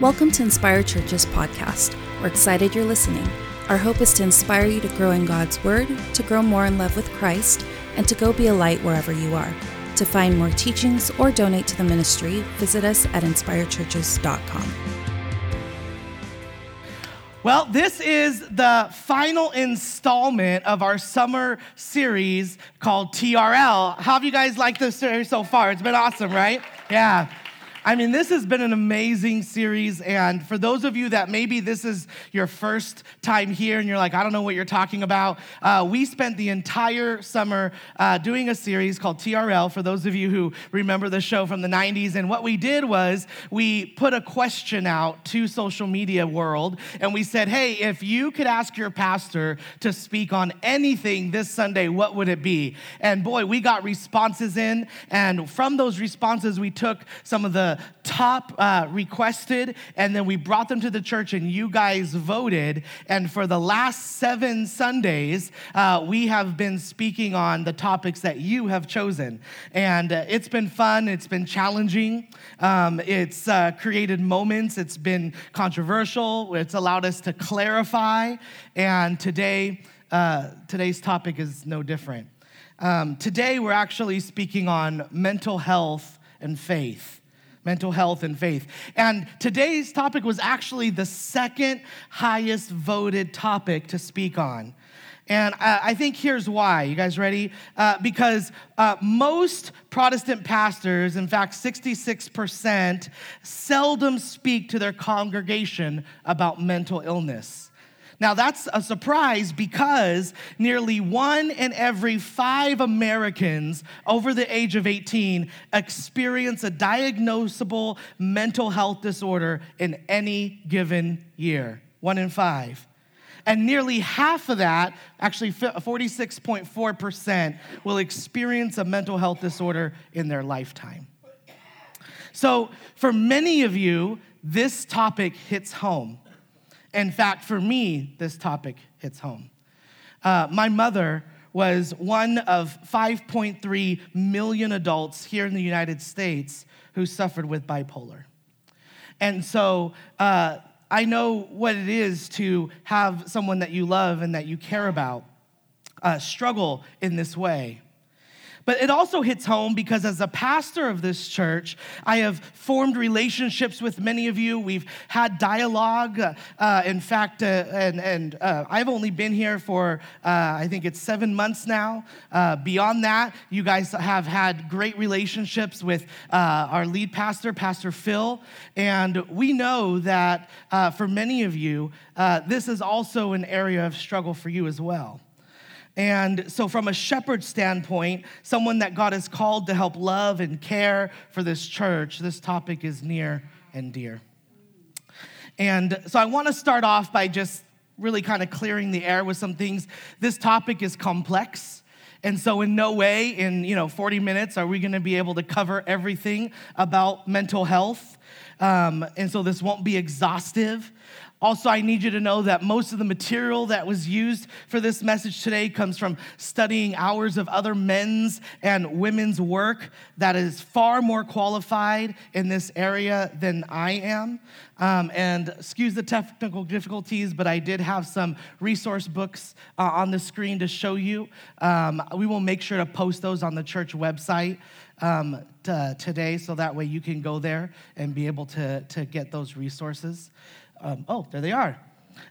Welcome to Inspire Church's podcast. We're excited you're listening. Our hope is to inspire you to grow in God's Word, to grow more in love with Christ, and to go be a light wherever you are. To find more teachings or donate to the ministry, visit us at inspirechurches.com. Well, this is the final installment of our summer series called TRL. How have you guys liked this series so far? It's been awesome, right? Yeah. I mean, this has been an amazing series. And for those of you that maybe this is your first time here and you're like, I don't know what you're talking about, uh, we spent the entire summer uh, doing a series called TRL, for those of you who remember the show from the 90s. And what we did was we put a question out to social media world and we said, hey, if you could ask your pastor to speak on anything this Sunday, what would it be? And boy, we got responses in. And from those responses, we took some of the top uh, requested, and then we brought them to the church, and you guys voted. And for the last seven Sundays, uh, we have been speaking on the topics that you have chosen. And uh, it's been fun, it's been challenging, um, it's uh, created moments, it's been controversial, it's allowed us to clarify. And today, uh, today's topic is no different. Um, today, we're actually speaking on mental health and faith mental health and faith. And today's topic was actually the second highest voted topic to speak on. And I think here's why. You guys ready? Uh, because uh, most Protestant pastors, in fact, 66%, seldom speak to their congregation about mental illness. Now, that's a surprise because nearly one in every five Americans over the age of 18 experience a diagnosable mental health disorder in any given year. One in five. And nearly half of that, actually 46.4%, will experience a mental health disorder in their lifetime. So, for many of you, this topic hits home. In fact, for me, this topic hits home. Uh, my mother was one of 5.3 million adults here in the United States who suffered with bipolar. And so uh, I know what it is to have someone that you love and that you care about uh, struggle in this way. But it also hits home because as a pastor of this church, I have formed relationships with many of you. We've had dialogue. Uh, uh, in fact, uh, and, and uh, I've only been here for, uh, I think it's seven months now. Uh, beyond that, you guys have had great relationships with our lead pastor, Pastor Phil. And we know that for many of you, this is also an area of struggle for you as well. And so, from a shepherd standpoint, someone that God has called to help love and care for this church, this topic is near and dear. And so, I want to start off by just really kind of clearing the air with some things. This topic is complex. And so in no way in, you know, 40 minutes are we going to be able to cover everything about mental health. Um, and so this won't be exhaustive. Also, I need you to know that most of the material that was used for this message today comes from studying hours of other men's and women's work that is far more qualified in this area than I am. Um, and excuse the technical difficulties, but I did have some resource books uh, on the screen to show you. Um, we will make sure to post those on the church website. Um, today, so that way you can go there and be able to, to get those resources. Um, oh, there they are.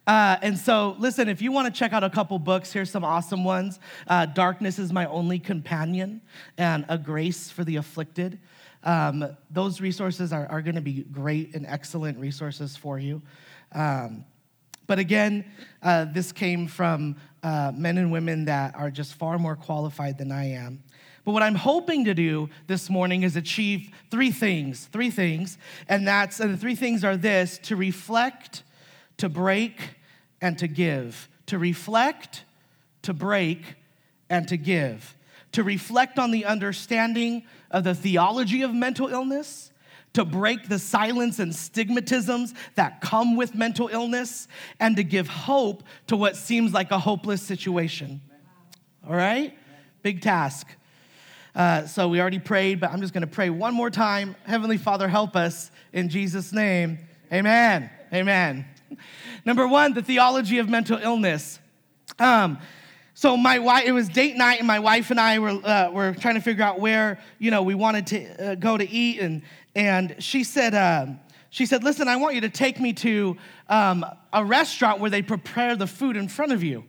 Uh, and so, listen, if you want to check out a couple books, here's some awesome ones uh, Darkness is My Only Companion and A Grace for the Afflicted. Um, those resources are, are going to be great and excellent resources for you. Um, but again, uh, this came from uh, men and women that are just far more qualified than I am. But what I'm hoping to do this morning is achieve three things, three things, and that's and the three things are this to reflect, to break, and to give. To reflect, to break, and to give. To reflect on the understanding of the theology of mental illness, to break the silence and stigmatisms that come with mental illness, and to give hope to what seems like a hopeless situation. All right? Big task. Uh, so we already prayed, but I'm just going to pray one more time. Heavenly Father, help us in Jesus' name. Amen. Amen. Number one, the theology of mental illness. Um, so my wife, it was date night, and my wife and I were uh, were trying to figure out where you know we wanted to uh, go to eat, and and she said uh, she said, "Listen, I want you to take me to um, a restaurant where they prepare the food in front of you."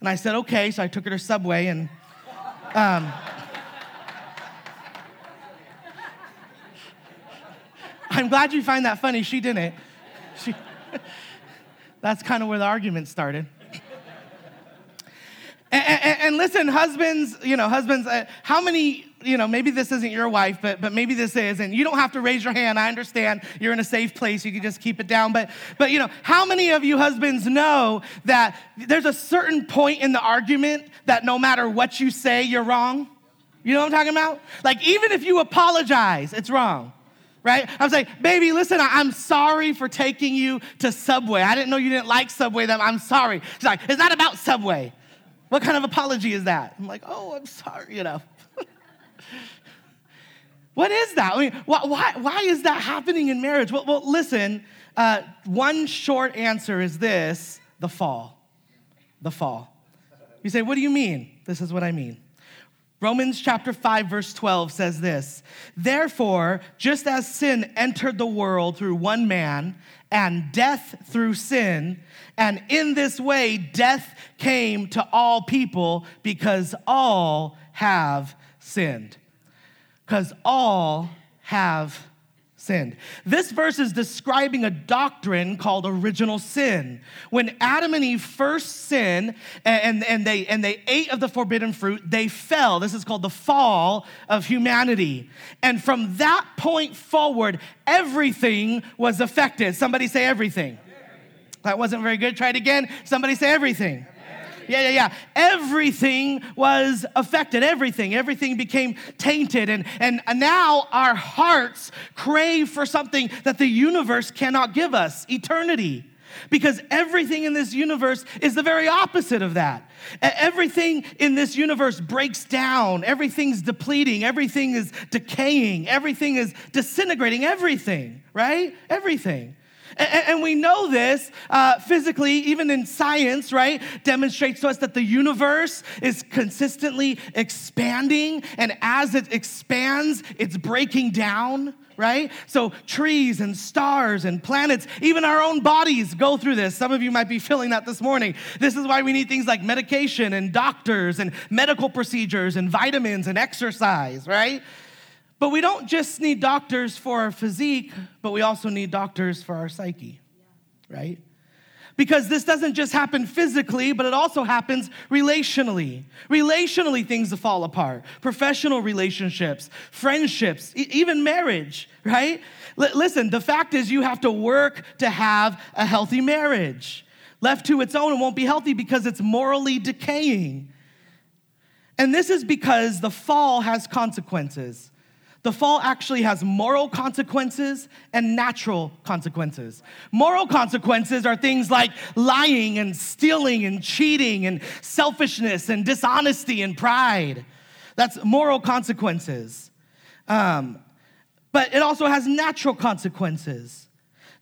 And I said, "Okay." So I took her to Subway, and um, I'm glad you find that funny. She didn't. She, that's kind of where the argument started. And, and, and, listen, husbands, you know, husbands, uh, how many, you know, maybe this isn't your wife, but, but maybe this is, and you don't have to raise your hand. I understand you're in a safe place. You can just keep it down. But, but, you know, how many of you husbands know that there's a certain point in the argument that no matter what you say, you're wrong? You know what I'm talking about? Like, even if you apologize, it's wrong right? I was like, baby, listen, I'm sorry for taking you to Subway. I didn't know you didn't like Subway. That I'm sorry. She's like, it's not about Subway. What kind of apology is that? I'm like, oh, I'm sorry, you know. what is that? I mean, why, why, why is that happening in marriage? Well, well listen, uh, one short answer is this the fall. The fall. You say, what do you mean? This is what I mean. Romans chapter 5, verse 12 says this Therefore, just as sin entered the world through one man, and death through sin, and in this way death came to all people because all have sinned. Because all have sinned. This verse is describing a doctrine called original sin. When Adam and Eve first sinned and, and, they, and they ate of the forbidden fruit, they fell. This is called the fall of humanity. And from that point forward, everything was affected. Somebody say everything. That wasn't very good. Try it again. Somebody say everything. Yeah, yeah, yeah. Everything was affected. Everything. Everything became tainted. And, and now our hearts crave for something that the universe cannot give us eternity. Because everything in this universe is the very opposite of that. Everything in this universe breaks down. Everything's depleting. Everything is decaying. Everything is disintegrating. Everything, right? Everything. And, we know this uh, physically, even in science, right? Demonstrates to us that the universe is consistently expanding. And as it expands, it's breaking down right? So trees and stars and planets, even our own bodies go through this. Some of you might be feeling that this morning. This is why we need things like medication and doctors and medical procedures and vitamins and exercise, right? But we don't just need doctors for our physique, but we also need doctors for our psyche, right? Because this doesn't just happen physically, but it also happens relationally. Relationally, things fall apart. Professional relationships, friendships, e- even marriage, right? L- listen, the fact is, you have to work to have a healthy marriage. Left to its own, it won't be healthy because it's morally decaying. And this is because the fall has consequences. The fall actually has moral consequences and natural consequences. Moral consequences are things like lying and stealing and cheating and selfishness and dishonesty and pride. That's moral consequences. Um, but it also has natural consequences.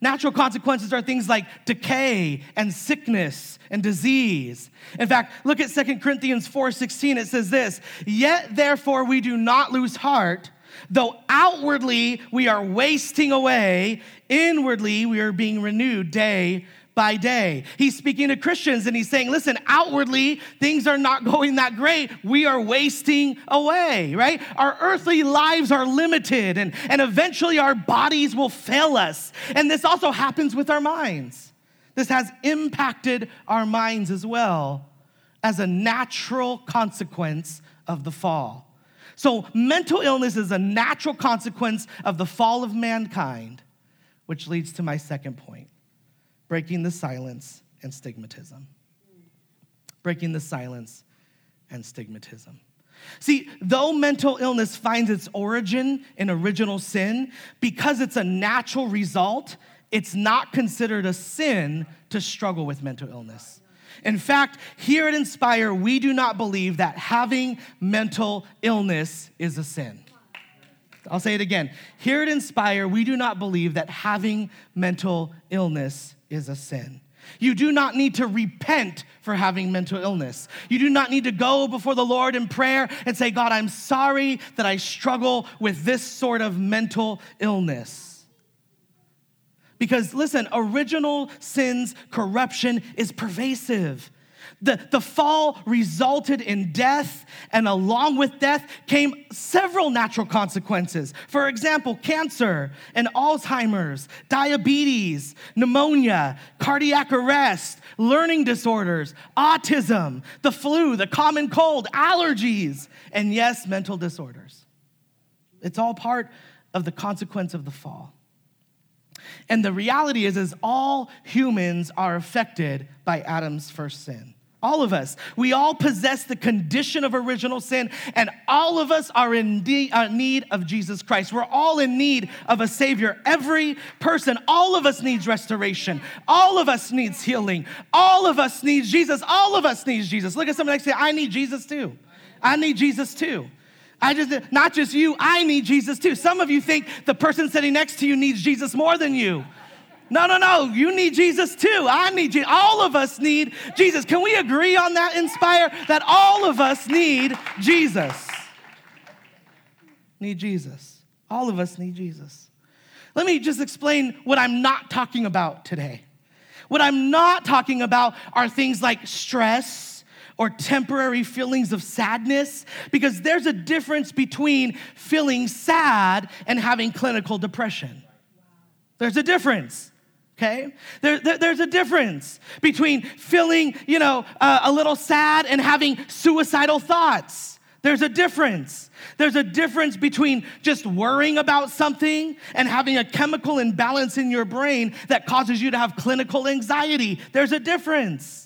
Natural consequences are things like decay and sickness and disease. In fact, look at 2 Corinthians 4:16 it says this, "Yet therefore we do not lose heart, Though outwardly we are wasting away, inwardly we are being renewed day by day. He's speaking to Christians and he's saying, listen, outwardly things are not going that great. We are wasting away, right? Our earthly lives are limited and, and eventually our bodies will fail us. And this also happens with our minds. This has impacted our minds as well as a natural consequence of the fall. So, mental illness is a natural consequence of the fall of mankind, which leads to my second point breaking the silence and stigmatism. Breaking the silence and stigmatism. See, though mental illness finds its origin in original sin, because it's a natural result, it's not considered a sin to struggle with mental illness. In fact, here at Inspire, we do not believe that having mental illness is a sin. I'll say it again. Here at Inspire, we do not believe that having mental illness is a sin. You do not need to repent for having mental illness. You do not need to go before the Lord in prayer and say, God, I'm sorry that I struggle with this sort of mental illness. Because listen, original sin's corruption is pervasive. The, the fall resulted in death, and along with death came several natural consequences. For example, cancer and Alzheimer's, diabetes, pneumonia, cardiac arrest, learning disorders, autism, the flu, the common cold, allergies, and yes, mental disorders. It's all part of the consequence of the fall. And the reality is, is all humans are affected by Adam's first sin. All of us. We all possess the condition of original sin, and all of us are in uh, need of Jesus Christ. We're all in need of a Savior. Every person, all of us needs restoration. All of us needs healing. All of us needs Jesus. All of us needs Jesus. Look at someone next to you. I need Jesus too. I need Jesus too. I just, not just you, I need Jesus too. Some of you think the person sitting next to you needs Jesus more than you. No, no, no. You need Jesus too. I need you. All of us need Jesus. Can we agree on that, Inspire? That all of us need Jesus. Need Jesus. All of us need Jesus. Let me just explain what I'm not talking about today. What I'm not talking about are things like stress or temporary feelings of sadness, because there's a difference between feeling sad and having clinical depression. There's a difference okay? There, there, there's a difference between feeling, you know, uh, a little sad and having suicidal thoughts. There's a difference. There's a difference between just worrying about something and having a chemical imbalance in your brain that causes you to have clinical anxiety. There's a difference.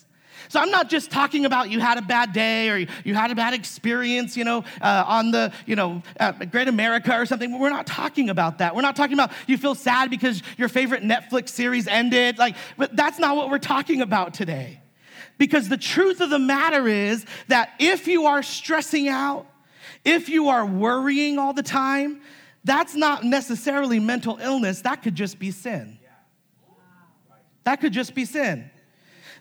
So I'm not just talking about you had a bad day or you had a bad experience, you know, uh, on the, you know, Great America or something. We're not talking about that. We're not talking about you feel sad because your favorite Netflix series ended. Like, but that's not what we're talking about today. Because the truth of the matter is that if you are stressing out, if you are worrying all the time, that's not necessarily mental illness. That could just be sin. That could just be sin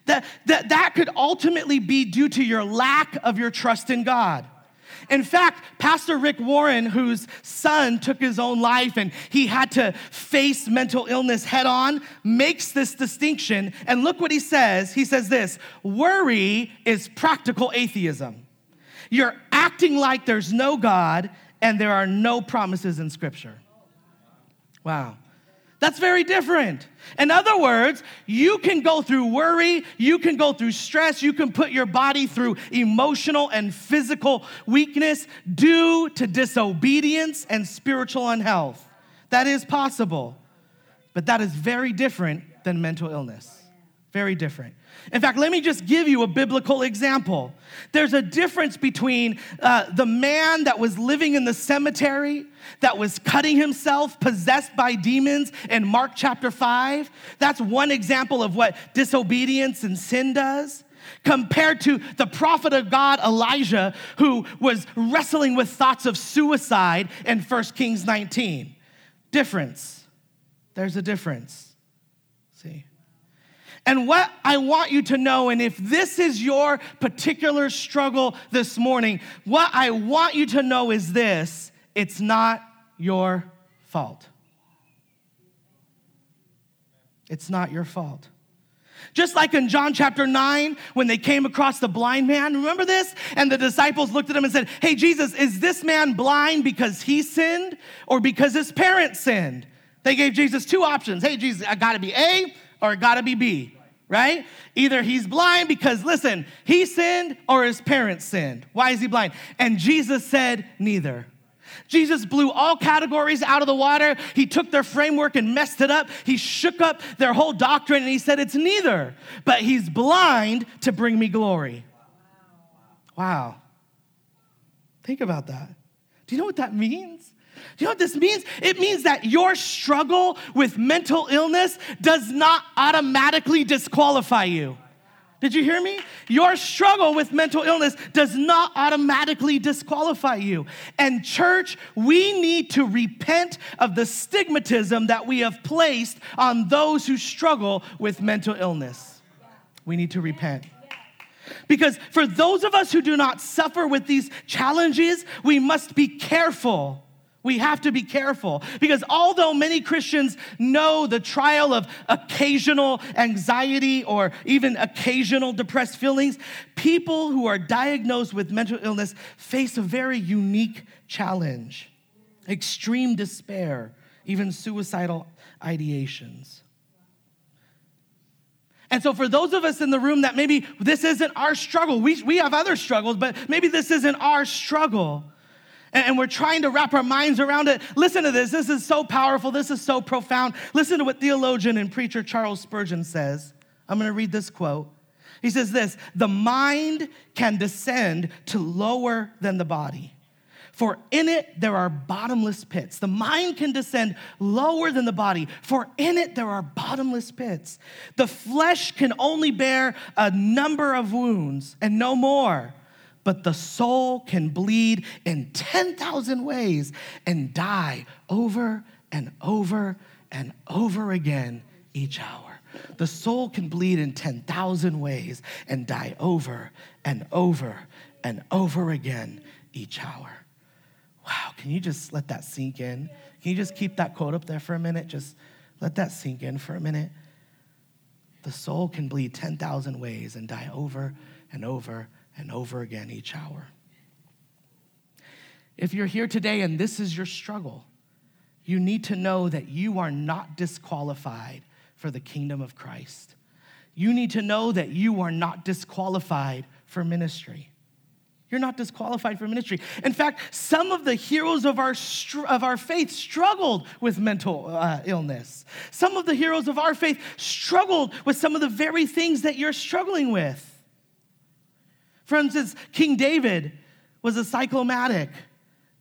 that, that that could ultimately be due to your lack of your trust in God. In fact, Pastor Rick Warren, whose son took his own life and he had to face mental illness head on, makes this distinction. And look what he says. He says this worry is practical atheism. You're acting like there's no God and there are no promises in Scripture. Wow. That's very different. In other words, you can go through worry, you can go through stress, you can put your body through emotional and physical weakness due to disobedience and spiritual unhealth. That is possible, but that is very different than mental illness. Very different. In fact, let me just give you a biblical example. There's a difference between uh, the man that was living in the cemetery, that was cutting himself, possessed by demons in Mark chapter 5. That's one example of what disobedience and sin does. Compared to the prophet of God, Elijah, who was wrestling with thoughts of suicide in 1 Kings 19. Difference. There's a difference. And what I want you to know, and if this is your particular struggle this morning, what I want you to know is this it's not your fault. It's not your fault. Just like in John chapter 9, when they came across the blind man, remember this? And the disciples looked at him and said, Hey, Jesus, is this man blind because he sinned or because his parents sinned? They gave Jesus two options. Hey, Jesus, I gotta be A or I gotta be B right? Either he's blind because, listen, he sinned or his parents sinned. Why is he blind? And Jesus said, neither. Jesus blew all categories out of the water. He took their framework and messed it up. He shook up their whole doctrine and he said, It's neither, but he's blind to bring me glory. Wow. Think about that. Do you know what that means? You know what this means? It means that your struggle with mental illness does not automatically disqualify you. Did you hear me? Your struggle with mental illness does not automatically disqualify you. And, church, we need to repent of the stigmatism that we have placed on those who struggle with mental illness. We need to repent. Because for those of us who do not suffer with these challenges, we must be careful we have to be careful because although many Christians know the trial of occasional anxiety or even occasional depressed feelings, people who are diagnosed with mental illness face a very unique challenge extreme despair, even suicidal ideations. And so, for those of us in the room that maybe this isn't our struggle, we, we have other struggles, but maybe this isn't our struggle and we're trying to wrap our minds around it. Listen to this. This is so powerful. This is so profound. Listen to what theologian and preacher Charles Spurgeon says. I'm going to read this quote. He says this The mind can descend to lower than the body, for in it there are bottomless pits. The mind can descend lower than the body, for in it there are bottomless pits. The flesh can only bear a number of wounds and no more but the soul can bleed in 10,000 ways and die over and over and over again each hour. The soul can bleed in 10,000 ways and die over and over and over again each hour. Wow, can you just let that sink in? Can you just keep that quote up there for a minute? Just let that sink in for a minute. The soul can bleed 10,000 ways and die over and over and over again each hour. If you're here today and this is your struggle, you need to know that you are not disqualified for the kingdom of Christ. You need to know that you are not disqualified for ministry. You're not disqualified for ministry. In fact, some of the heroes of our, of our faith struggled with mental uh, illness. Some of the heroes of our faith struggled with some of the very things that you're struggling with. For instance, King David was a cyclothymic.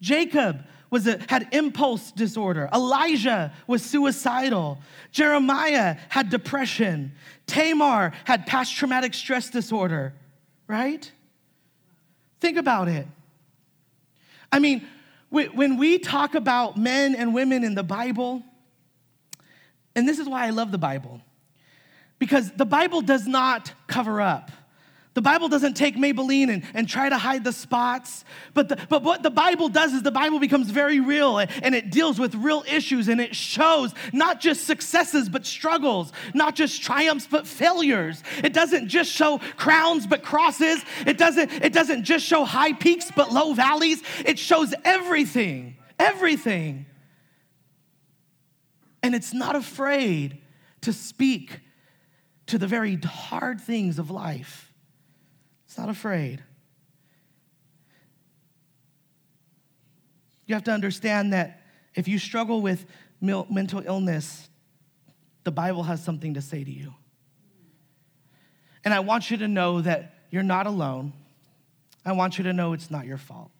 Jacob was a, had impulse disorder. Elijah was suicidal. Jeremiah had depression. Tamar had past traumatic stress disorder, right? Think about it. I mean, when we talk about men and women in the Bible, and this is why I love the Bible, because the Bible does not cover up. The Bible doesn't take Maybelline and, and try to hide the spots, but, the, but what the Bible does is the Bible becomes very real and it deals with real issues and it shows not just successes but struggles, not just triumphs but failures. It doesn't just show crowns but crosses. It doesn't, it doesn't just show high peaks but low valleys. It shows everything, everything. And it's not afraid to speak to the very hard things of life. Not afraid. You have to understand that if you struggle with mental illness, the Bible has something to say to you. And I want you to know that you're not alone. I want you to know it's not your fault.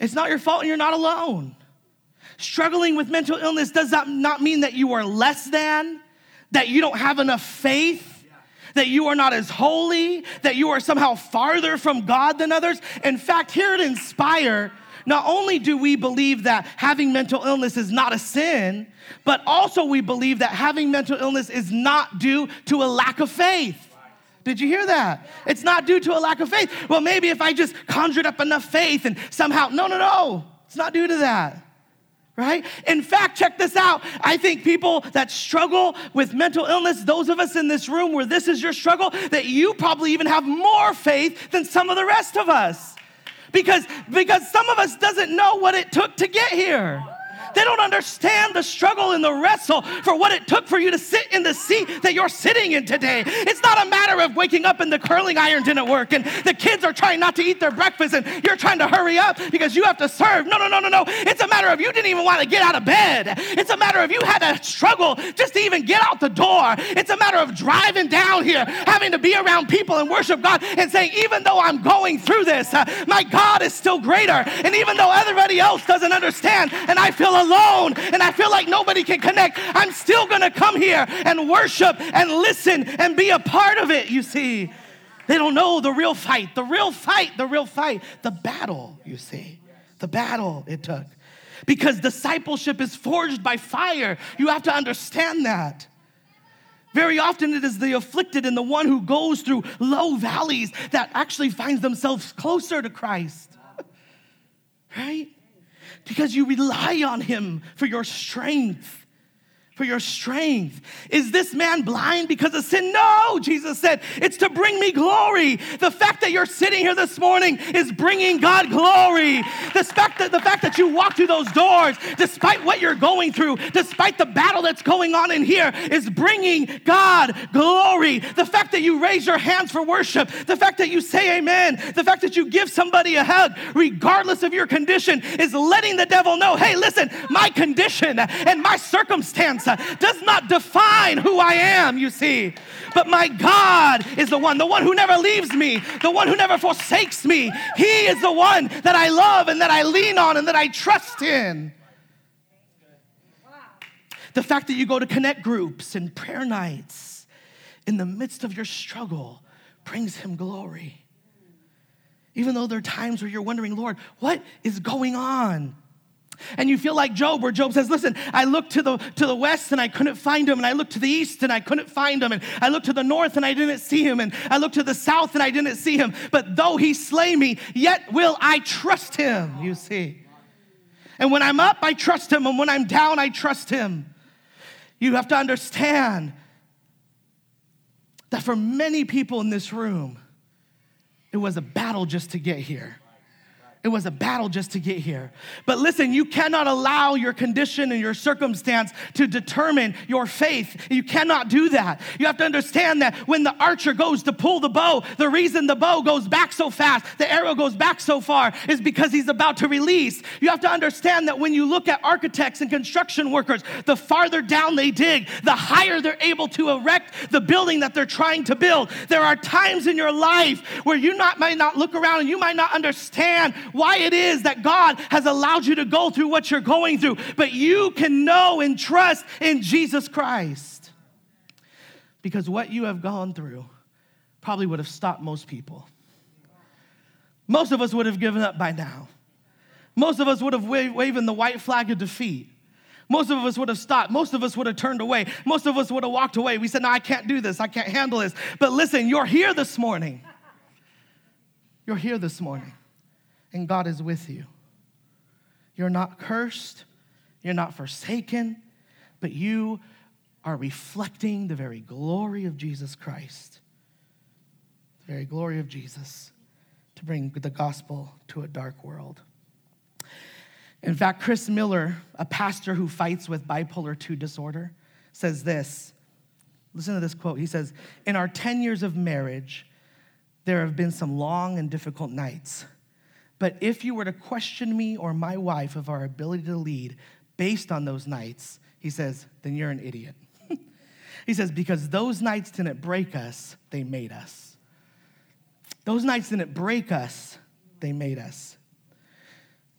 It's not your fault and you're not alone. Struggling with mental illness does not mean that you are less than, that you don't have enough faith, that you are not as holy, that you are somehow farther from God than others. In fact, here at Inspire, not only do we believe that having mental illness is not a sin, but also we believe that having mental illness is not due to a lack of faith. Did you hear that? It's not due to a lack of faith. Well, maybe if I just conjured up enough faith and somehow, no, no, no, it's not due to that right? In fact, check this out. I think people that struggle with mental illness, those of us in this room where this is your struggle, that you probably even have more faith than some of the rest of us. Because, because some of us doesn't know what it took to get here. They don't understand the struggle and the wrestle for what it took for you to sit in the seat that you're sitting in today. It's not a matter of waking up and the curling iron didn't work and the kids are trying not to eat their breakfast and you're trying to hurry up because you have to serve. No, no, no, no, no. It's a matter of you didn't even want to get out of bed. It's a matter of you had to struggle just to even get out the door. It's a matter of driving down here, having to be around people and worship God and saying, even though I'm going through this, uh, my God is still greater. And even though everybody else doesn't understand and I feel alone and I feel like nobody can connect, I'm still gonna come here and worship and listen and be a part of it, you see. They don't know the real fight, the real fight, the real fight, the battle, you see, the battle it took. Because discipleship is forged by fire. You have to understand that. Very often it is the afflicted and the one who goes through low valleys that actually finds themselves closer to Christ. right? Because you rely on him for your strength for your strength. Is this man blind because of sin? No, Jesus said, it's to bring me glory. The fact that you're sitting here this morning is bringing God glory. The fact that, the fact that you walk through those doors, despite what you're going through, despite the battle that's going on in here, is bringing God glory. The fact that you raise your hands for worship, the fact that you say amen, the fact that you give somebody a hug, regardless of your condition, is letting the devil know hey, listen, my condition and my circumstance does not define who I am, you see. But my God is the one, the one who never leaves me, the one who never forsakes me. He is the one that I love and that I lean on and that I trust in. The fact that you go to connect groups and prayer nights in the midst of your struggle brings him glory. Even though there are times where you're wondering, Lord, what is going on? And you feel like Job, where Job says, Listen, I looked to the, to the west and I couldn't find him, and I looked to the east and I couldn't find him, and I looked to the north and I didn't see him, and I looked to the south and I didn't see him. But though he slay me, yet will I trust him, you see. And when I'm up, I trust him, and when I'm down, I trust him. You have to understand that for many people in this room, it was a battle just to get here. It was a battle just to get here. But listen, you cannot allow your condition and your circumstance to determine your faith. You cannot do that. You have to understand that when the archer goes to pull the bow, the reason the bow goes back so fast, the arrow goes back so far, is because he's about to release. You have to understand that when you look at architects and construction workers, the farther down they dig, the higher they're able to erect the building that they're trying to build. There are times in your life where you not, might not look around and you might not understand why it is that God has allowed you to go through what you're going through, but you can know and trust in Jesus Christ. Because what you have gone through probably would have stopped most people. Most of us would have given up by now. Most of us would have waved, waving the white flag of defeat. Most of us would have stopped. Most of us would have turned away. Most of us would have walked away. We said, No, I can't do this. I can't handle this. But listen, you're here this morning. You're here this morning and God is with you. You're not cursed, you're not forsaken, but you are reflecting the very glory of Jesus Christ, the very glory of Jesus to bring the gospel to a dark world. In fact, Chris Miller, a pastor who fights with bipolar 2 disorder, says this. Listen to this quote. He says, In our 10 years of marriage, there have been some long and difficult nights. But if you were to question me or my wife of our ability to lead based on those nights, he says, then you're an idiot. he says, because those nights didn't break us, they made us. Those nights didn't break us, they made us.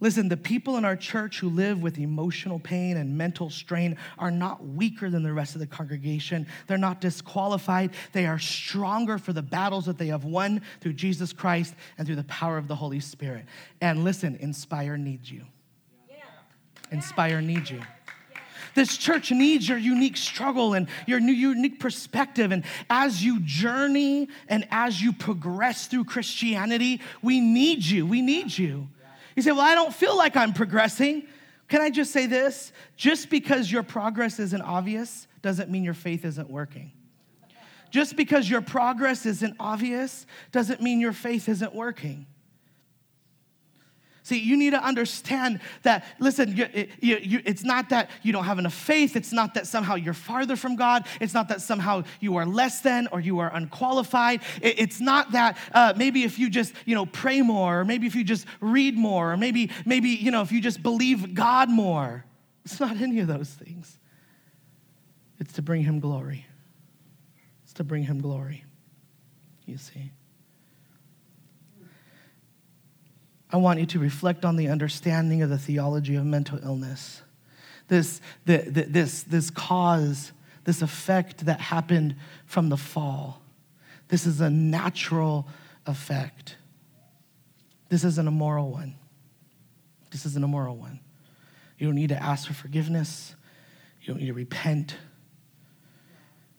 Listen, the people in our church who live with emotional pain and mental strain are not weaker than the rest of the congregation. They're not disqualified. They are stronger for the battles that they have won through Jesus Christ and through the power of the Holy Spirit. And listen, Inspire needs you. Inspire needs you. This church needs your unique struggle and your new unique perspective. And as you journey and as you progress through Christianity, we need you. We need you. You say, Well, I don't feel like I'm progressing. Can I just say this? Just because your progress isn't obvious doesn't mean your faith isn't working. Just because your progress isn't obvious doesn't mean your faith isn't working. See, you need to understand that, listen, you, you, you, it's not that you don't have enough faith. It's not that somehow you're farther from God. It's not that somehow you are less than or you are unqualified. It, it's not that uh, maybe if you just, you know, pray more, or maybe if you just read more, or maybe, maybe, you know, if you just believe God more. It's not any of those things. It's to bring him glory. It's to bring him glory, you see. I want you to reflect on the understanding of the theology of mental illness. this, the, the, this, this cause, this effect that happened from the fall. This is a natural effect. This isn't a moral one. This isn't a moral one. You don't need to ask for forgiveness. You don't need to repent.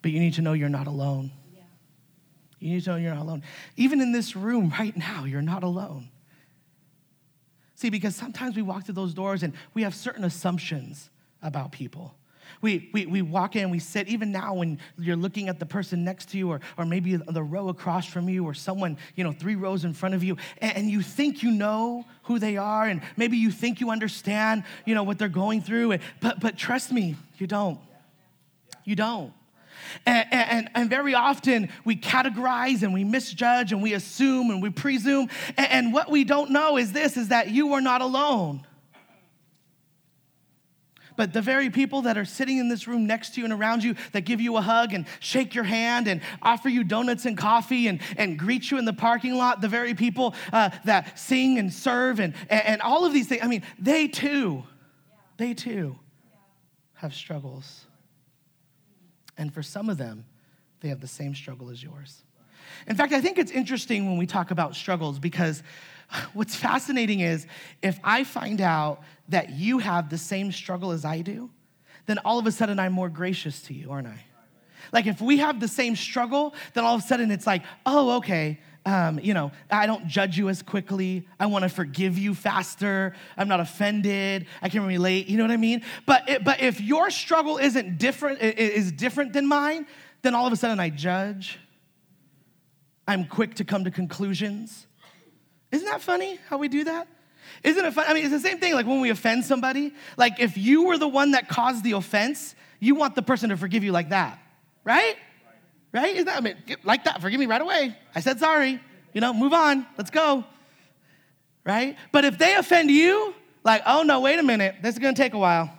But you need to know you're not alone. You need to know you're not alone. Even in this room right now, you're not alone. See, because sometimes we walk through those doors and we have certain assumptions about people. We, we, we walk in, we sit, even now when you're looking at the person next to you, or, or maybe the row across from you, or someone, you know, three rows in front of you, and, and you think you know who they are, and maybe you think you understand, you know, what they're going through, and, but, but trust me, you don't. You don't. And, and, and, very often we categorize and we misjudge and we assume and we presume. And, and what we don't know is this is that you are not alone. But the very people that are sitting in this room next to you and around you that give you a hug and shake your hand and offer you donuts and coffee and, and greet you in the parking lot, the very people uh, that sing and serve and, and all of these things, I mean, they too, they too have struggles. And for some of them, they have the same struggle as yours. In fact, I think it's interesting when we talk about struggles because what's fascinating is if I find out that you have the same struggle as I do, then all of a sudden I'm more gracious to you, aren't I? Like if we have the same struggle, then all of a sudden it's like, oh, okay, um, you know, I don't judge you as quickly. I want to forgive you faster. I'm not offended. I can relate. You know what I mean? But it, but if your struggle isn't different, is different than mine, then all of a sudden I judge. I'm quick to come to conclusions. Isn't that funny how we do that? Isn't it fun? I mean, it's the same thing like when we offend somebody. Like if you were the one that caused the offense, you want the person to forgive you like that, right? Right? Isn't that, I mean, like that, forgive me right away. I said sorry. You know, move on. Let's go. Right? But if they offend you, like, oh no, wait a minute, this is gonna take a while.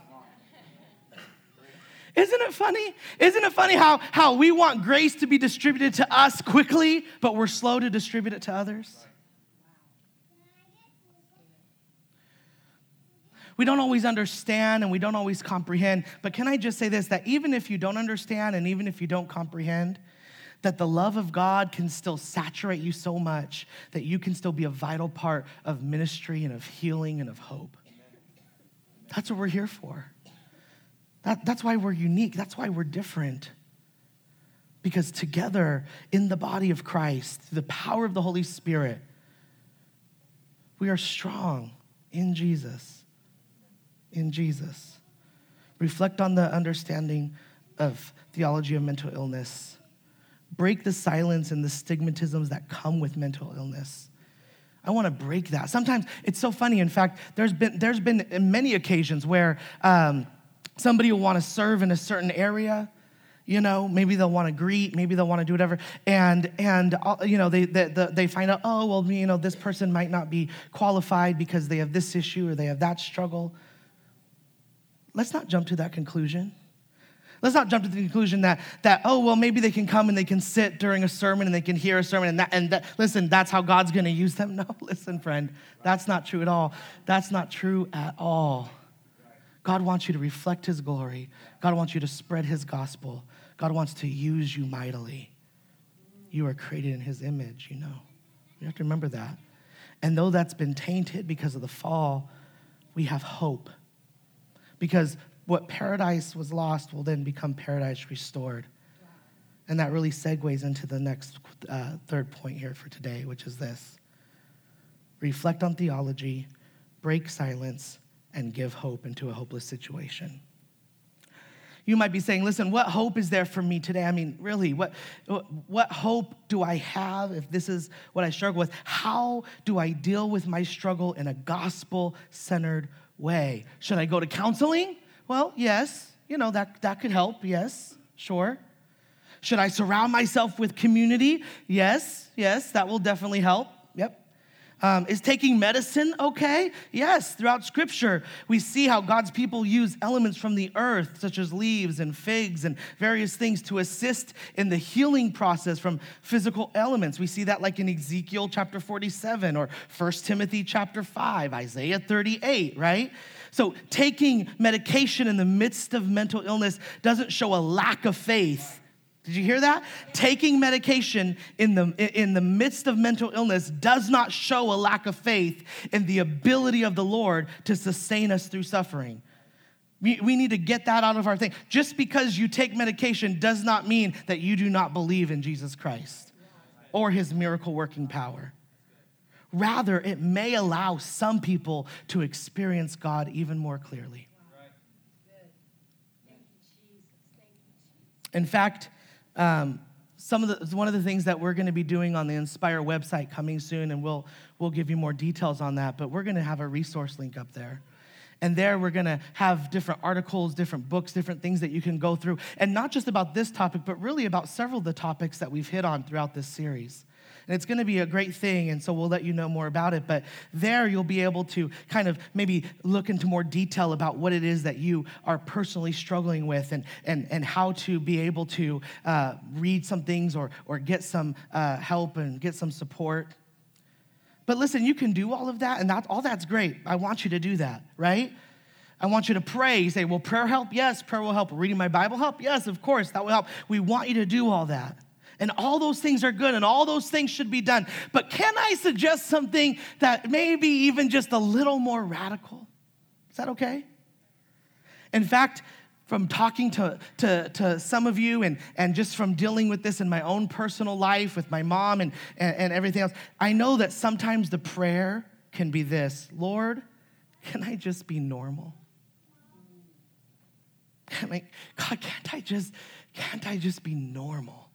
Isn't it funny? Isn't it funny how, how we want grace to be distributed to us quickly, but we're slow to distribute it to others? we don't always understand and we don't always comprehend. But can I just say this that even if you don't understand and even if you don't comprehend, that the love of God can still saturate you so much that you can still be a vital part of ministry and of healing and of hope. That's what we're here for. That, that's why we're unique. That's why we're different. Because together in the body of Christ, through the power of the Holy Spirit, we are strong in Jesus in Jesus. Reflect on the understanding of theology of mental illness. Break the silence and the stigmatisms that come with mental illness. I want to break that. Sometimes it's so funny. In fact, there's been there's been many occasions where um, somebody will want to serve in a certain area. You know, maybe they'll want to greet, maybe they'll want to do whatever, and and uh, you know they, they they find out, oh well, you know, this person might not be qualified because they have this issue or they have that struggle let's not jump to that conclusion. Let's not jump to the conclusion that, that oh, well, maybe they can come and they can sit during a sermon and they can hear a sermon and that, and that, listen, that's how God's gonna use them. No, listen, friend, that's not true at all. That's not true at all. God wants you to reflect his glory. God wants you to spread his gospel. God wants to use you mightily. You are created in his image, you know. You have to remember that. And though that's been tainted because of the fall, we have hope because what paradise was lost will then become paradise restored. And that really segues into the next uh, third point here for today, which is this reflect on theology, break silence, and give hope into a hopeless situation. You might be saying, listen, what hope is there for me today? I mean, really, what, what hope do I have if this is what I struggle with? How do I deal with my struggle in a gospel centered way. Should I go to counseling? Well, yes, you know, that, that could help. Yes, sure. Should I surround myself with community? Yes, yes, that will definitely help. Yep. Um, is taking medicine okay? Yes, throughout scripture, we see how God's people use elements from the earth, such as leaves and figs and various things, to assist in the healing process from physical elements. We see that like in Ezekiel chapter 47 or 1 Timothy chapter 5, Isaiah 38, right? So, taking medication in the midst of mental illness doesn't show a lack of faith. Did you hear that? Taking medication in the, in the midst of mental illness does not show a lack of faith in the ability of the Lord to sustain us through suffering. We, we need to get that out of our thing. Just because you take medication does not mean that you do not believe in Jesus Christ or his miracle working power. Rather, it may allow some people to experience God even more clearly. In fact, um, some of the, one of the things that we're going to be doing on the Inspire website coming soon, and we'll, we'll give you more details on that, but we're going to have a resource link up there. And there we're gonna have different articles, different books, different things that you can go through. And not just about this topic, but really about several of the topics that we've hit on throughout this series. And it's gonna be a great thing, and so we'll let you know more about it. But there you'll be able to kind of maybe look into more detail about what it is that you are personally struggling with and, and, and how to be able to uh, read some things or, or get some uh, help and get some support. But listen, you can do all of that, and that, all that's great. I want you to do that, right? I want you to pray. You say, Will prayer help? Yes, prayer will help. Reading my Bible help? Yes, of course, that will help. We want you to do all that. And all those things are good and all those things should be done. But can I suggest something that may be even just a little more radical? Is that okay? In fact, from talking to, to, to some of you and, and just from dealing with this in my own personal life with my mom and, and, and everything else, I know that sometimes the prayer can be this Lord, can I just be normal? I, God, can't I just, can't I just be normal?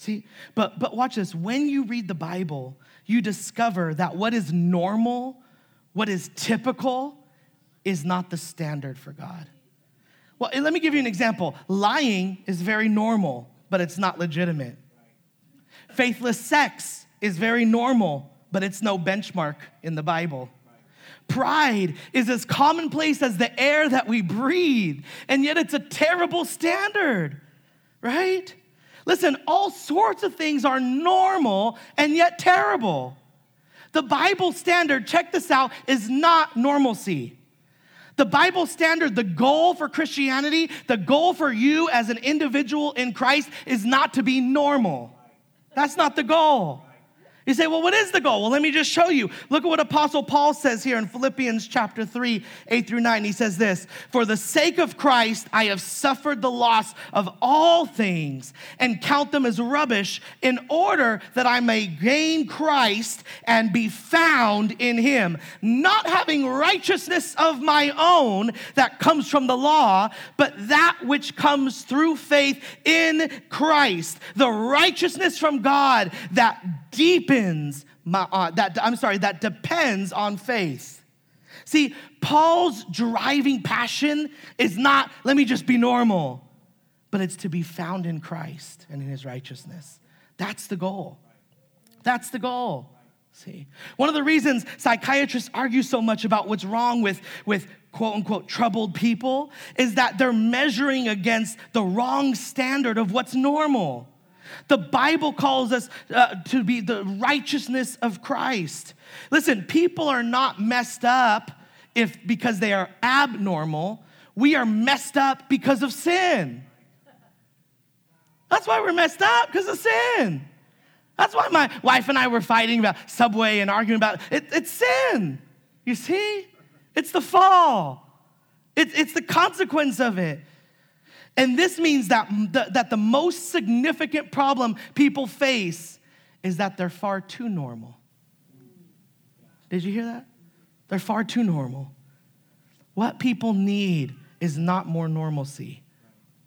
See, but but watch this. When you read the Bible, you discover that what is normal, what is typical, is not the standard for God. Well, let me give you an example. Lying is very normal, but it's not legitimate. Faithless sex is very normal, but it's no benchmark in the Bible. Pride is as commonplace as the air that we breathe, and yet it's a terrible standard, right? Listen, all sorts of things are normal and yet terrible. The Bible standard, check this out, is not normalcy. The Bible standard, the goal for Christianity, the goal for you as an individual in Christ is not to be normal. That's not the goal. You say, well, what is the goal? Well, let me just show you. Look at what Apostle Paul says here in Philippians chapter 3, 8 through 9. He says this For the sake of Christ, I have suffered the loss of all things and count them as rubbish in order that I may gain Christ and be found in him, not having righteousness of my own that comes from the law, but that which comes through faith in Christ, the righteousness from God that deepens my, uh, that, I'm sorry, that depends on faith. See, Paul's driving passion is not, let me just be normal, but it's to be found in Christ and in his righteousness. That's the goal. That's the goal. See, one of the reasons psychiatrists argue so much about what's wrong with, with quote unquote troubled people is that they're measuring against the wrong standard of what's normal. The Bible calls us uh, to be the righteousness of Christ. Listen, people are not messed up if because they are abnormal. We are messed up because of sin. That's why we're messed up because of sin. That's why my wife and I were fighting about Subway and arguing about it. It's sin. You see? It's the fall. It, it's the consequence of it. And this means that the, that the most significant problem people face is that they're far too normal. Did you hear that? They're far too normal. What people need is not more normalcy,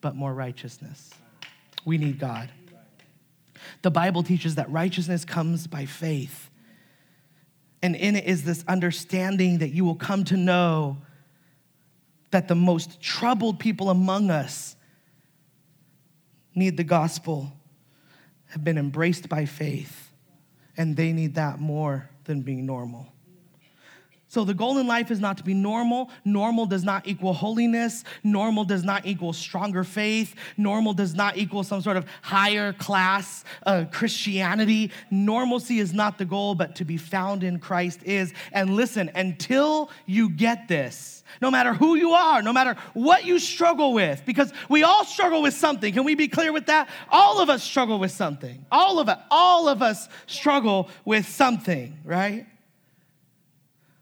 but more righteousness. We need God. The Bible teaches that righteousness comes by faith. And in it is this understanding that you will come to know that the most troubled people among us need the gospel, have been embraced by faith, and they need that more than being normal. So the goal in life is not to be normal. Normal does not equal holiness. Normal does not equal stronger faith. Normal does not equal some sort of higher class uh, Christianity. Normalcy is not the goal, but to be found in Christ is. And listen, until you get this, no matter who you are, no matter what you struggle with, because we all struggle with something. Can we be clear with that? All of us struggle with something. All of it, all of us struggle with something, right?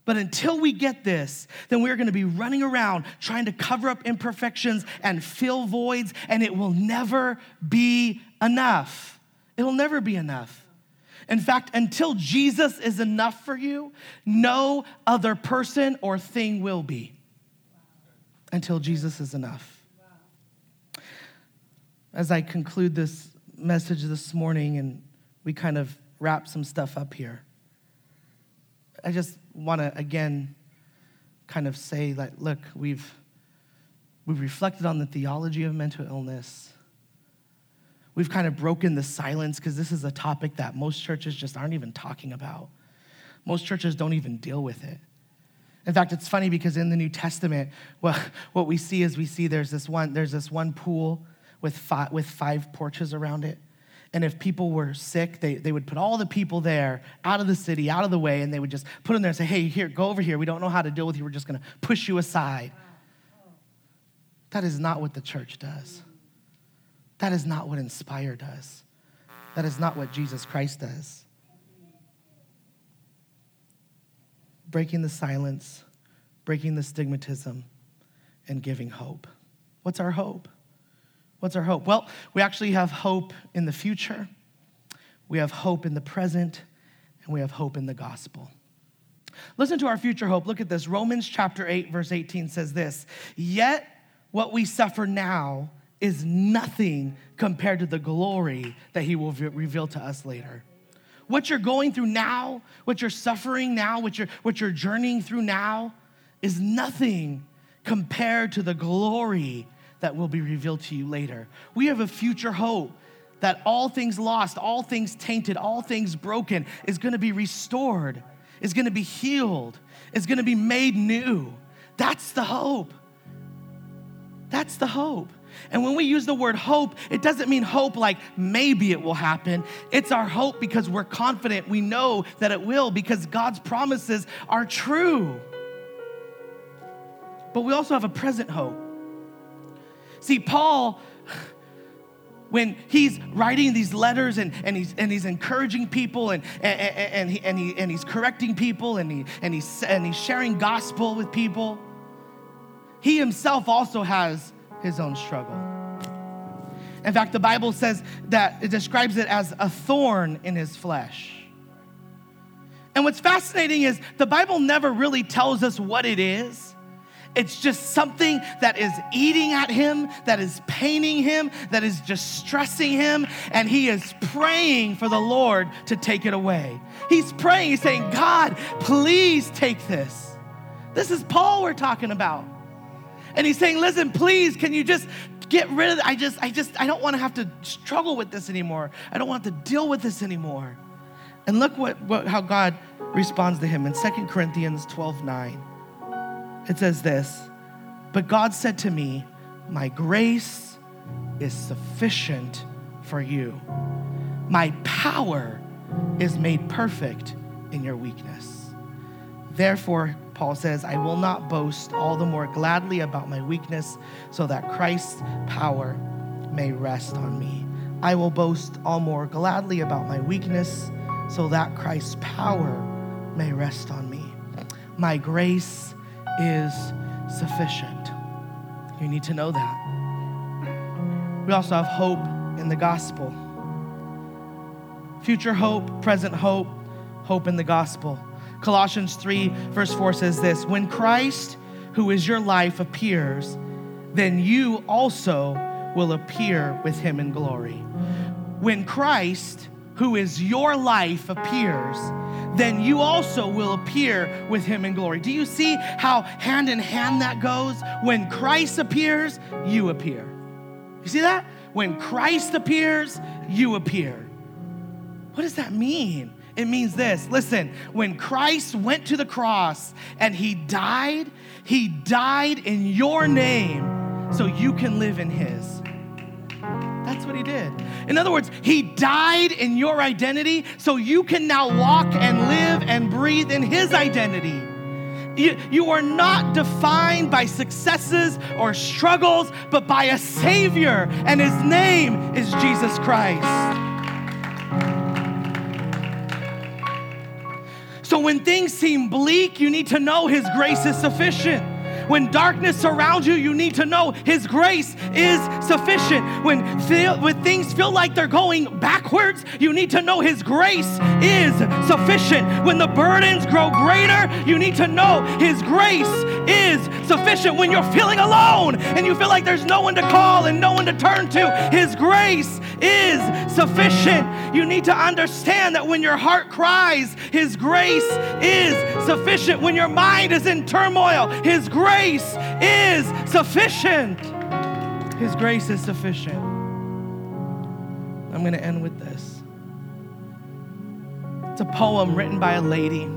But until we get this, then we're gonna be running around trying to cover up imperfections and fill voids, and it will never be enough. It'll never be enough. In fact, until Jesus is enough for you, no other person or thing will be. Until Jesus is enough. As I conclude this message this morning and we kind of wrap some stuff up here, I just want to again kind of say that look, we've we've reflected on the theology of mental illness. We've kind of broken the silence because this is a topic that most churches just aren't even talking about. Most churches don't even deal with it. In fact, it's funny because in the New Testament, well, what we see is we see there's this one, there's this one pool with five, with five porches around it. And if people were sick, they, they would put all the people there out of the city, out of the way, and they would just put them there and say, hey, here, go over here. We don't know how to deal with you. We're just going to push you aside. That is not what the church does. That is not what Inspire does. That is not what Jesus Christ does. Breaking the silence, breaking the stigmatism, and giving hope. What's our hope? What's our hope? Well, we actually have hope in the future, we have hope in the present, and we have hope in the gospel. Listen to our future hope. Look at this. Romans chapter 8, verse 18 says this Yet what we suffer now is nothing compared to the glory that he will reveal to us later. What you're going through now, what you're suffering now, what you're, what you're journeying through now is nothing compared to the glory that will be revealed to you later. We have a future hope that all things lost, all things tainted, all things broken is gonna be restored, is gonna be healed, is gonna be made new. That's the hope. That's the hope. And when we use the word hope, it doesn't mean hope like maybe it will happen. It's our hope because we're confident, we know that it will because God's promises are true. But we also have a present hope. See, Paul, when he's writing these letters and, and, he's, and he's encouraging people and, and, and, he, and, he, and he's correcting people and, he, and, he's, and he's sharing gospel with people, he himself also has his own struggle. In fact, the Bible says that it describes it as a thorn in his flesh. And what's fascinating is the Bible never really tells us what it is. It's just something that is eating at him, that is paining him, that is distressing him, and he is praying for the Lord to take it away. He's praying, he's saying, God, please take this. This is Paul we're talking about. And he's saying, listen, please, can you just get rid of it? I just, I just, I don't want to have to struggle with this anymore. I don't want to deal with this anymore. And look what, what how God responds to him in 2 Corinthians 12 9 it says this But God said to me, My grace is sufficient for you. My power is made perfect in your weakness. Therefore, Paul says, I will not boast all the more gladly about my weakness, so that Christ's power may rest on me. I will boast all more gladly about my weakness, so that Christ's power may rest on me. My grace is sufficient. You need to know that. We also have hope in the gospel. Future hope, present hope, hope in the gospel. Colossians 3, verse 4 says this When Christ, who is your life, appears, then you also will appear with him in glory. When Christ, who is your life, appears, then you also will appear with him in glory. Do you see how hand in hand that goes? When Christ appears, you appear. You see that? When Christ appears, you appear. What does that mean? It means this listen, when Christ went to the cross and he died, he died in your name so you can live in his. That's what he did. In other words, he died in your identity so you can now walk and live and breathe in his identity. You, you are not defined by successes or struggles, but by a Savior, and His name is Jesus Christ. So when things seem bleak, you need to know His grace is sufficient. When darkness surrounds you, you need to know His grace is sufficient. When, feel, when things feel like they're going backwards, you need to know His grace is sufficient. When the burdens grow greater, you need to know His grace is sufficient. When you're feeling alone and you feel like there's no one to call and no one to turn to, His grace is sufficient. You need to understand that when your heart cries, His grace is sufficient. When your mind is in turmoil, His grace is sufficient. His grace is sufficient. I'm going to end with this. It's a poem written by a lady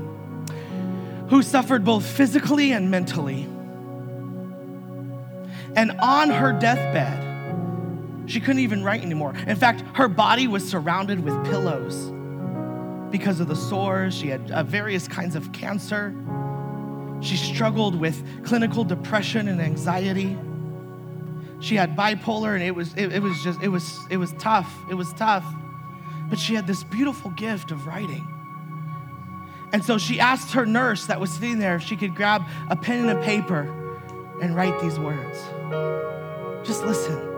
who suffered both physically and mentally. And on her deathbed, she couldn't even write anymore. In fact, her body was surrounded with pillows because of the sores. She had uh, various kinds of cancer. She struggled with clinical depression and anxiety. She had bipolar and it was it, it was just it was it was tough. It was tough. But she had this beautiful gift of writing. And so she asked her nurse that was sitting there if she could grab a pen and a paper and write these words. Just listen.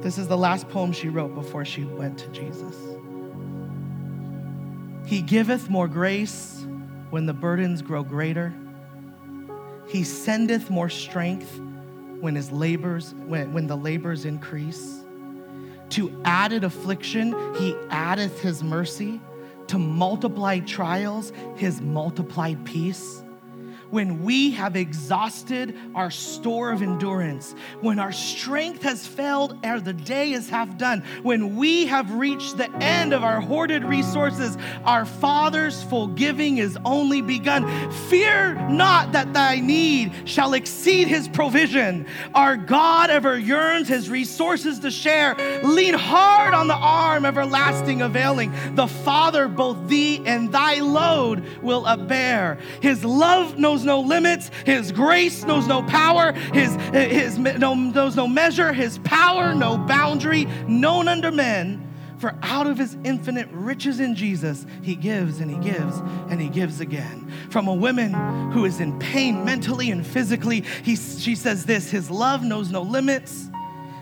This is the last poem she wrote before she went to Jesus. He giveth more grace when the burdens grow greater. He sendeth more strength when his labors, when, when the labors increase. To added affliction, he addeth his mercy. To multiplied trials, his multiplied peace when we have exhausted our store of endurance, when our strength has failed ere the day is half done, when we have reached the end of our hoarded resources, our Father's full giving is only begun. Fear not that thy need shall exceed his provision. Our God ever yearns his resources to share. Lean hard on the arm everlasting availing. The Father both thee and thy load will upbear. His love knows no limits. His grace knows no power. His, his no, knows no measure. His power no boundary known under men. For out of his infinite riches in Jesus, he gives and he gives and he gives again. From a woman who is in pain mentally and physically, he, she says this His love knows no limits,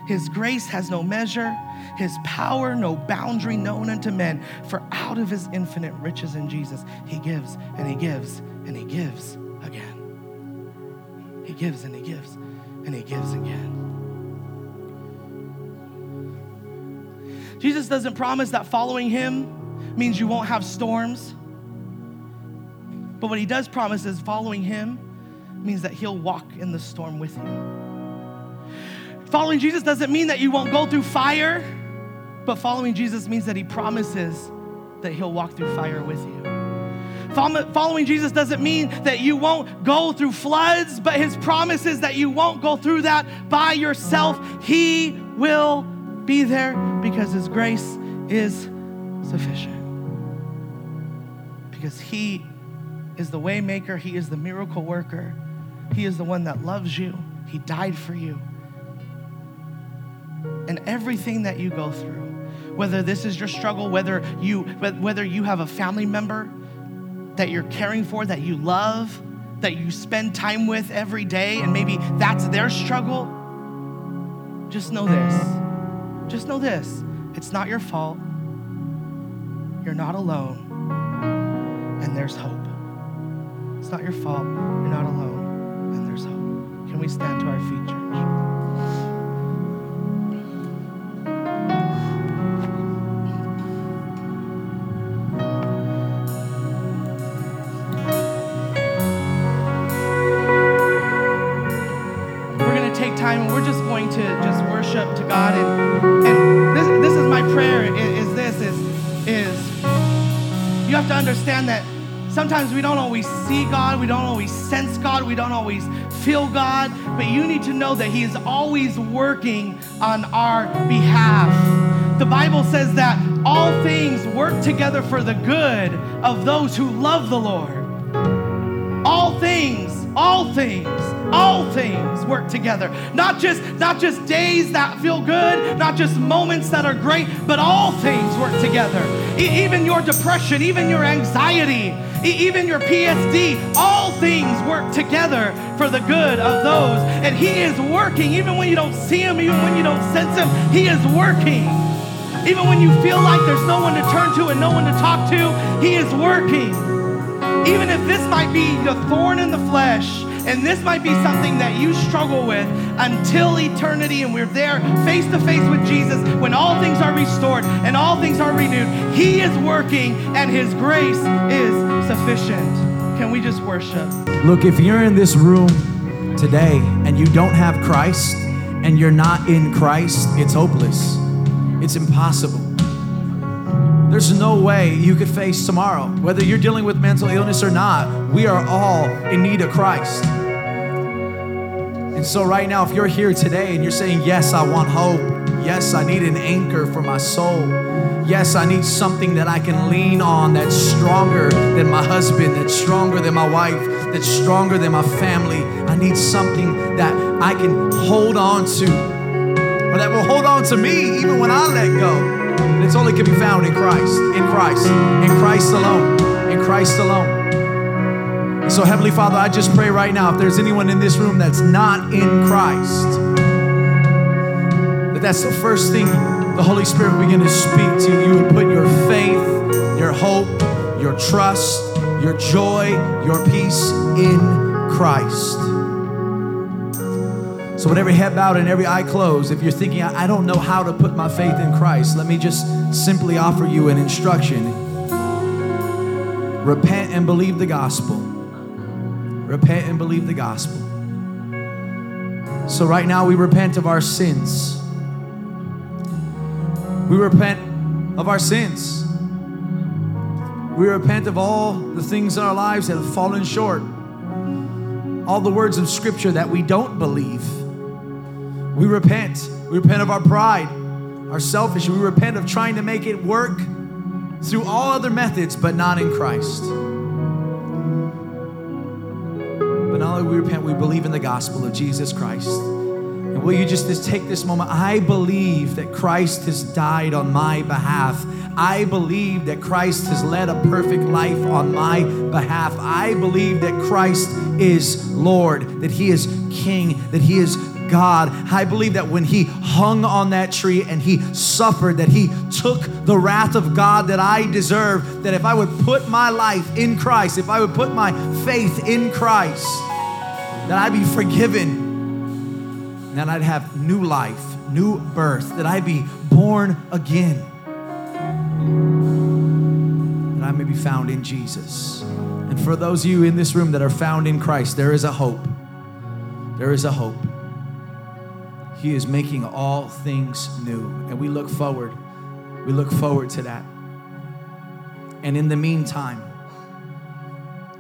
his grace has no measure, his power no boundary known unto men. For out of his infinite riches in Jesus, he gives and he gives and he gives. He gives and he gives and he gives again. Jesus doesn't promise that following him means you won't have storms. But what he does promise is following him means that he'll walk in the storm with you. Following Jesus doesn't mean that you won't go through fire, but following Jesus means that he promises that he'll walk through fire with you. Following Jesus doesn't mean that you won't go through floods, but his promise is that you won't go through that by yourself. He will be there because his grace is sufficient. Because he is the waymaker, he is the miracle worker. He is the one that loves you. He died for you. And everything that you go through, whether this is your struggle, whether you whether you have a family member that you're caring for, that you love, that you spend time with every day, and maybe that's their struggle, just know this. Just know this it's not your fault. You're not alone, and there's hope. It's not your fault. You're not alone, and there's hope. Can we stand to our feet, church? God. And, and this, this is my prayer is, is this, is, is you have to understand that sometimes we don't always see God, we don't always sense God, we don't always feel God, but you need to know that He is always working on our behalf. The Bible says that all things work together for the good of those who love the Lord. All things, all things all things work together. Not just not just days that feel good not just moments that are great but all things work together. E- even your depression even your anxiety e- even your ptsd all things work together for the good of those. And he is working. Even when you don't see him even when you don't sense him he is working. Even when you feel like there's no one to turn to and no one to talk to he is working. Even if this might be the thorn in the flesh and this might be something that you struggle with until eternity, and we're there face to face with Jesus when all things are restored and all things are renewed. He is working, and His grace is sufficient. Can we just worship? Look, if you're in this room today and you don't have Christ and you're not in Christ, it's hopeless. It's impossible. There's no way you could face tomorrow. Whether you're dealing with mental illness or not, we are all in need of Christ. And so, right now, if you're here today and you're saying, Yes, I want hope. Yes, I need an anchor for my soul. Yes, I need something that I can lean on that's stronger than my husband, that's stronger than my wife, that's stronger than my family. I need something that I can hold on to, or that will hold on to me even when I let go. And it's only can be found in Christ, in Christ, in Christ alone, in Christ alone. And so, Heavenly Father, I just pray right now if there's anyone in this room that's not in Christ, that that's the first thing the Holy Spirit begin to speak to you. Would put your faith, your hope, your trust, your joy, your peace in Christ. So, with every head bowed and every eye closed, if you're thinking, I don't know how to put my faith in Christ, let me just simply offer you an instruction. Repent and believe the gospel. Repent and believe the gospel. So, right now, we repent of our sins. We repent of our sins. We repent of all the things in our lives that have fallen short, all the words of Scripture that we don't believe. We repent. We repent of our pride, our selfishness. We repent of trying to make it work through all other methods, but not in Christ. But not only we repent, we believe in the gospel of Jesus Christ. And will you just, just take this moment? I believe that Christ has died on my behalf. I believe that Christ has led a perfect life on my behalf. I believe that Christ is Lord, that He is King, that He is God. I believe that when he hung on that tree and he suffered, that he took the wrath of God that I deserve, that if I would put my life in Christ, if I would put my faith in Christ, that I'd be forgiven, that I'd have new life, new birth, that I'd be born again, that I may be found in Jesus. And for those of you in this room that are found in Christ, there is a hope. There is a hope. He is making all things new. And we look forward. We look forward to that. And in the meantime,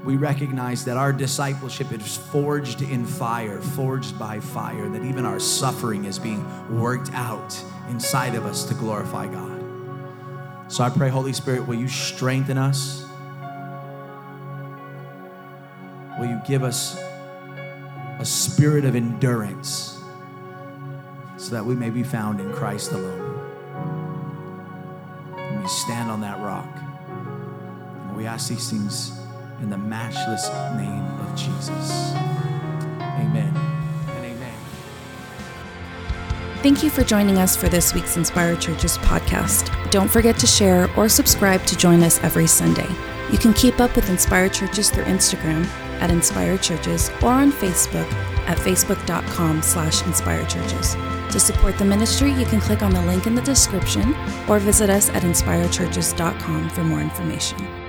we recognize that our discipleship is forged in fire, forged by fire, that even our suffering is being worked out inside of us to glorify God. So I pray, Holy Spirit, will you strengthen us? Will you give us a spirit of endurance? So that we may be found in Christ alone. And we stand on that rock. And we ask these things in the matchless name of Jesus. Amen and amen. Thank you for joining us for this week's Inspire Churches podcast. Don't forget to share or subscribe to join us every Sunday. You can keep up with Inspire Churches through Instagram at Inspire Churches or on Facebook at facebook.com slash inspire churches. To support the ministry, you can click on the link in the description or visit us at inspirechurches.com for more information.